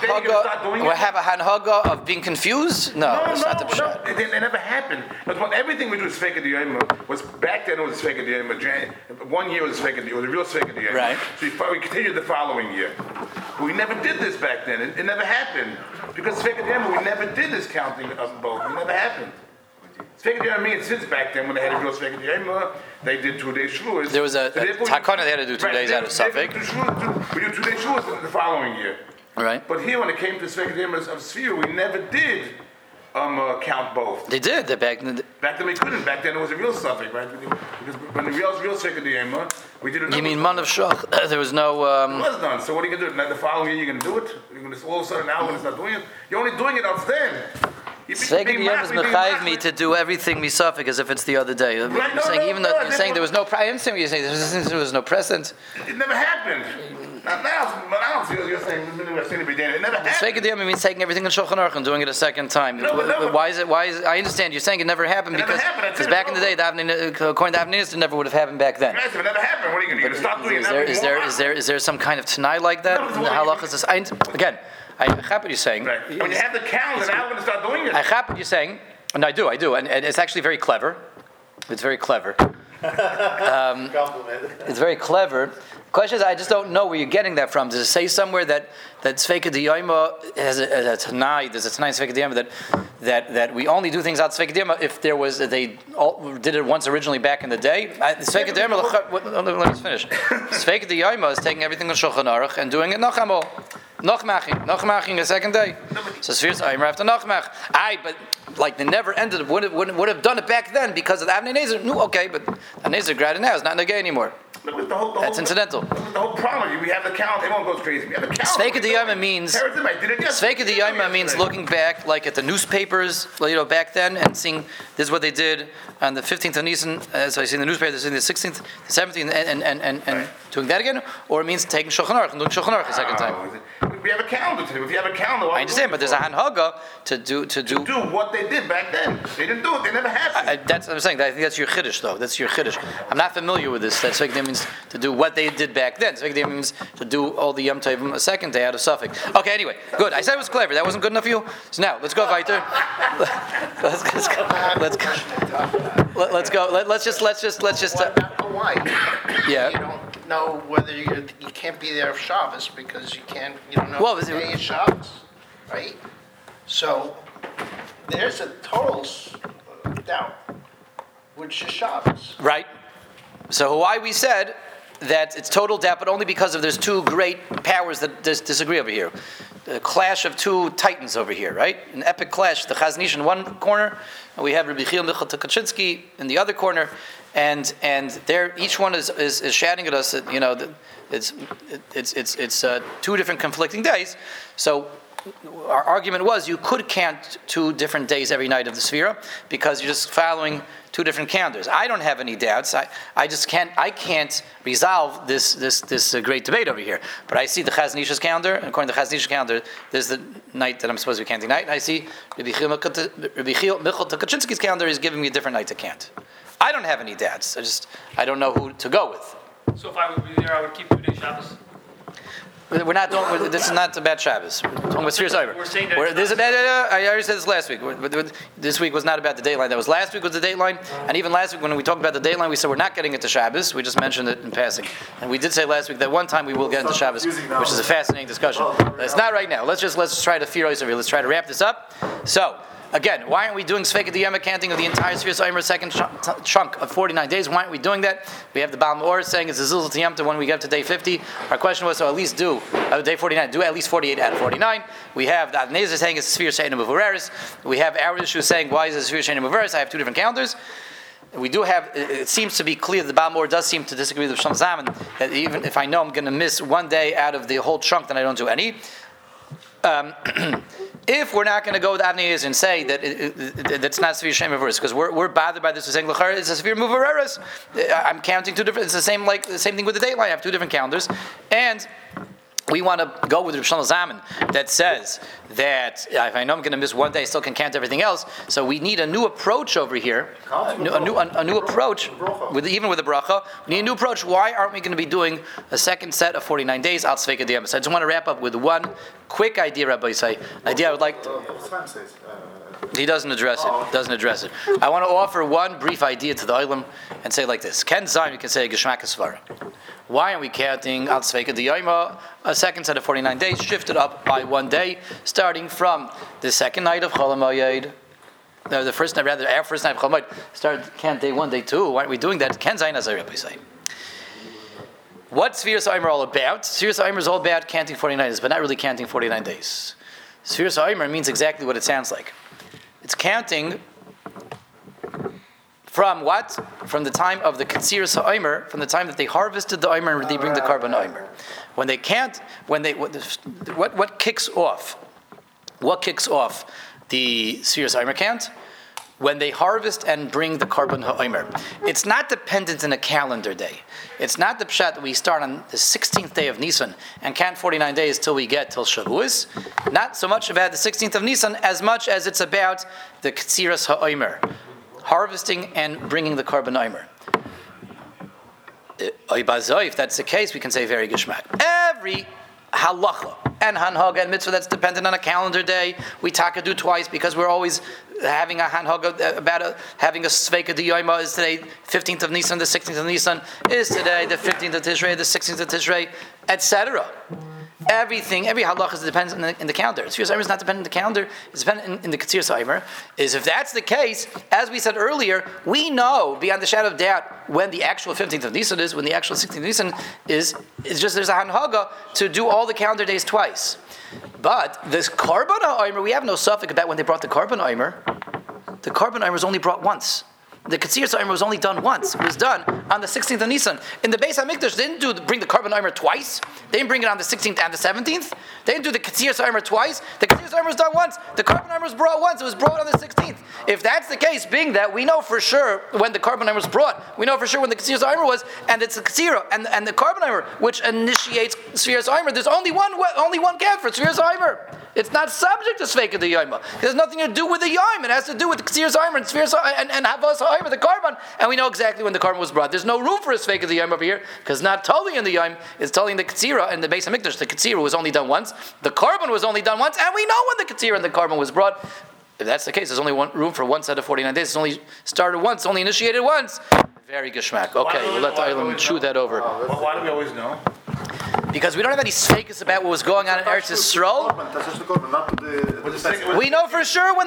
then you're gonna start doing Hanaga. We have a Hanaga of being confused. No, No, it's no, not the no, it, it never happened. But what, everything we do is fake the Yoma was back then it was fake the. Jan- One year was fake it, it was a real fake the Yoma. Right. So we, we continued the following year. But we never did this back then. It, it never happened because fake the Yoma. We never did this counting of both. It never happened. The Yoma means since back then when they had a real fake it the they did two days shluas. There was a- So a takana they had to do two Right, days they- out of Suffolk. We do two days shluas the following year. Right. But here, when it came to Sveka Dimas of Sphere, we never did um, uh, count both. They did. They back. in the- Back then we couldn't. Back then it was a real suffix, right? Because when the real real Sveka Dimas, we did it. You mean man of shach? There was no. It Um, was done. So what are you gonna do? Now the following year you're gonna do it? You're gonna all of a sudden now when it's not doing it, you're only doing it on then. Being Yom is mechayiv me to do everything misafik as if it's the other day. You're no, saying no, even no, though you're saying there was no. I understand what you're saying. There was, there was no precedent. It never happened. Now, now, but now you're, you're saying it never happened. Svega means taking everything in Shulchan Aruch and doing it a second time. No, but never- Why is it? Why is? I understand you're saying it never happened It never because happened, because back in the day, the Avnei- according to Avnei, it never would have happened back then. Guys, if it never happened, what are you gonna do? Stop doing it Is now there, even is there, more? is there, is there some kind of Tanai like that No, in the it's what- halachas? I, again, I have what you're saying. Right. When you have the calendar, now we're gonna start doing it. I have what you're saying, and I do, I do, and, and it's actually very clever. It's very clever. Um, it's very clever. Question is, I just don't know where you're getting that from. Does it say somewhere that that Tzveika Diyoma has a, a Tanai? There's a Tanai Tzveika Diyoma that that that we only do things out Tzveika Diyoma if there was they all did it once originally back in the day. I- Diyoma. Let me finish. Tzveika Diyoma is taking everything on Shulchan Aruch and doing it nachamol. Nachmaching, nachmaching the second day. So Sfiras Aimer after nachmach. Aye, but like they never ended. Would have, would, have done it back then because of the Avnei Nezer. Okay, but Avnei Nezer granted now. It's not Nagay anymore. Look the whole, the That's whole, incidental. The whole problem is we have the calendar. Everyone goes crazy. We have the calendar. Sveika Diyama means Sveika Diyama means looking back, like at the newspapers, you know, back then, and seeing this is what they did on the 15th of Nisan. Uh, so I see in the newspaper, this is in the 16th, the 17th, and and and, and, and doing that again, or it means taking Shulchan Aruch and doing Shulchan Aruch a second time. We have a calendar today. If you have a calendar, I understand, but there's a hanhaga to do to do. do what they did back then. They didn't do it. They never happened. I, that's what I'm saying. I think that's your chiddush, though. That's your chiddush. I'm not familiar with this. That Sveik Diyam means to do what they did back then. Diyam means to do all the Yom Tovim a second day out of Suffolk. Okay, anyway, good. I said it was clever. That wasn't good enough for you. So now let's go weiter. let's, let's go. Let's go. Let, us go. Let, us just. Let's just. Let's just. Uh. Yeah. You know whether you're, you can't be there Shabbos because you can't, you don't know what is it- day is Shabbos, right? So there's a total s- doubt, which is Shabbos. Right. So why we said that it's total doubt, but only because of there's two great powers that dis- disagree over here. The clash of two titans over here, right? An epic clash. The Chazon Ish in one corner, and we have Rabbi Chil Michal in the other corner, and and they're each one is, is, is shouting at us that you know it's it's it's it's uh, two different conflicting days. So our argument was you could count two different days every night of the Sphira because you're just following two different calendars. I don't have any doubts. I, I just can't I can't resolve this this this uh, great debate over here. But I see the Chazon Ish's calendar, and according to the Chazon Ish's calendar, there's the night that I'm supposed to be counting night, and I see Rabbi Chil Michal Tukachinsky's calendar is giving me a different night to count. I don't have any dads. I just I don't know who to go with. So if I would be there, I would keep two days Shabbos. We're not doing. we're- This is not about Shabbos. We're talking about Sirius Iver. We're saying that We're- this is not- about. I already said this last week. But- but This week was not about the dateline. That was last week was the dateline, and even last week when we talked about the dateline, we said we're not getting into Shabbos. We just mentioned it in passing, and we did say last week that one time we will get into Shabbos, which is a fascinating discussion. It's not right now. Let's just let's try to fear over here. Let's try to wrap this up. So. Again, why aren't we doing Sveka Diyama canting of the entire Sfiras Omer second chunk of 49 days? Why aren't we doing that? We have the Baal Or saying it's a Zilzal Tiyamta when we get to day 50. Our question was, so at least do, uh, day 49, do at least 48 out of 49. We have the Avnei Nezer saying it's a Sfir Shainim of. We have our issue saying, why is it a Sfir Shainim of? I have two different calendars. We do have, it seems to be clear that the Baal Ma'or does seem to disagree with Shlomo Zalman, that even if I know I'm going to miss one day out of the whole chunk, then I don't do any. um, if we're not going to go with Avnei and say that it, it, it, that's not severe shame of because we're, we're bothered by this, we're saying "L'chara, it's a severe movereres. I'm counting two different. It's the same like the same thing with the daylight. I have two different calendars, and we want to go with Rav Shlomo Zalman that says that if I know I'm going to miss one day, I still can count everything else. So we need a new approach over here, a new, a new, a new approach, with even with the bracha. We need a new approach. Why aren't we going to be doing a second set of 49 days? Al. So I just want to wrap up with one quick idea, Rabbi Say. Idea I would like. To, uh, he doesn't address it. Doesn't address it. I want to offer one brief idea to the Olam and say like this: Ken Zayin, we can say Geshmak Svara. Why are we counting Al Tzveika Diyama a second set of 49 days, shifted up by one day, starting from the second night of Chol Hamoed, no, the first night, rather, our first night of Chol Hamoed, start count day one, day two. Why aren't we doing that? Ken Zayin, as I say. What's Spheres Aimer all about? Spheres Aimer is all about counting 49 days, but not really counting 49 days. Spheres Aimer means exactly what it sounds like. It's counting from what? From the time of the Katsir Sa'omer, from the time that they harvested the Omer and they bring the korban Omer. When they can't, when they, what, what, kicks off? What kicks off the Sfiras Omer count? When they harvest and bring the korban ha'omer. It's not dependent on a calendar day. It's not the pshat that we start on the 16th day of Nisan and count 49 days till we get till Shavuos. Not so much about the 16th of Nisan as much as it's about the Katsiras ha'omer harvesting and bringing the korban omer. Eh, if that's the case, we can say very gishmak. Every halacha and hanhaga and mitzvah that's dependent on a calendar day, we taka do twice because we're always having a hanhaga uh, about a, having a sveika diyoima is today 15th of Nisan, the 16th of Nisan is today the 15th of Tishrei, the 16th of Tishrei, etc. Everything, every halacha depends in the, in the calendar. Tzir Saimer is not dependent on the calendar, it's dependent in, in the Katsir Saimer. Is if that's the case, as we said earlier, we know beyond the shadow of doubt when the actual 15th of Nisan is, when the actual 16th of Nisan is, it's just there's a hanhaga to do all the calendar days twice. But this korban Omer, we have no suffix about when they brought the korban Omer. The korban Omer was only brought once. The Katsir Saimer was only done once. It was done on the 16th of Nisan. In the Beis Hamikdash, they didn't do bring the korban Omer twice. They didn't bring it on the 16th and the 17th. They didn't do the Katsir Saimer twice. The Katsir Saimer was done once. The korban Omer was brought once. It was brought on the 16th. If that's the case, being that we know for sure when the korban Omer was brought, we know for sure when the Katsir Saimer was, and it's the Katsira and, and the korban Omer, which initiates Sphere Saimer. There's only one only one gap for Sphere Saimer. It's not subject to Sveika the Yoma. It has nothing to do with the Yom. It has to do with Ksir Zaymer and Sphere and, and Havas Ha'aymer, the korban. And we know exactly when the korban was brought. There's no room for a Sveika the Yom over here, because not totally in the Yom, it's totally in the Katsira and the Beis Hamikdash. The Katsira was only done once. The korban was only done once, and we know when the Katsira and the korban was brought. If that's the case, there's only one room for one set of 49 days. It's only started once, only initiated once. Very geshmak. Okay, we'll let the island chew that over. Well, why do we always know? Because we don't have any fakes about what was going on in Eretz Yisrael. Korban, that's just the korban, not the- the. What's the second- We know for sure when the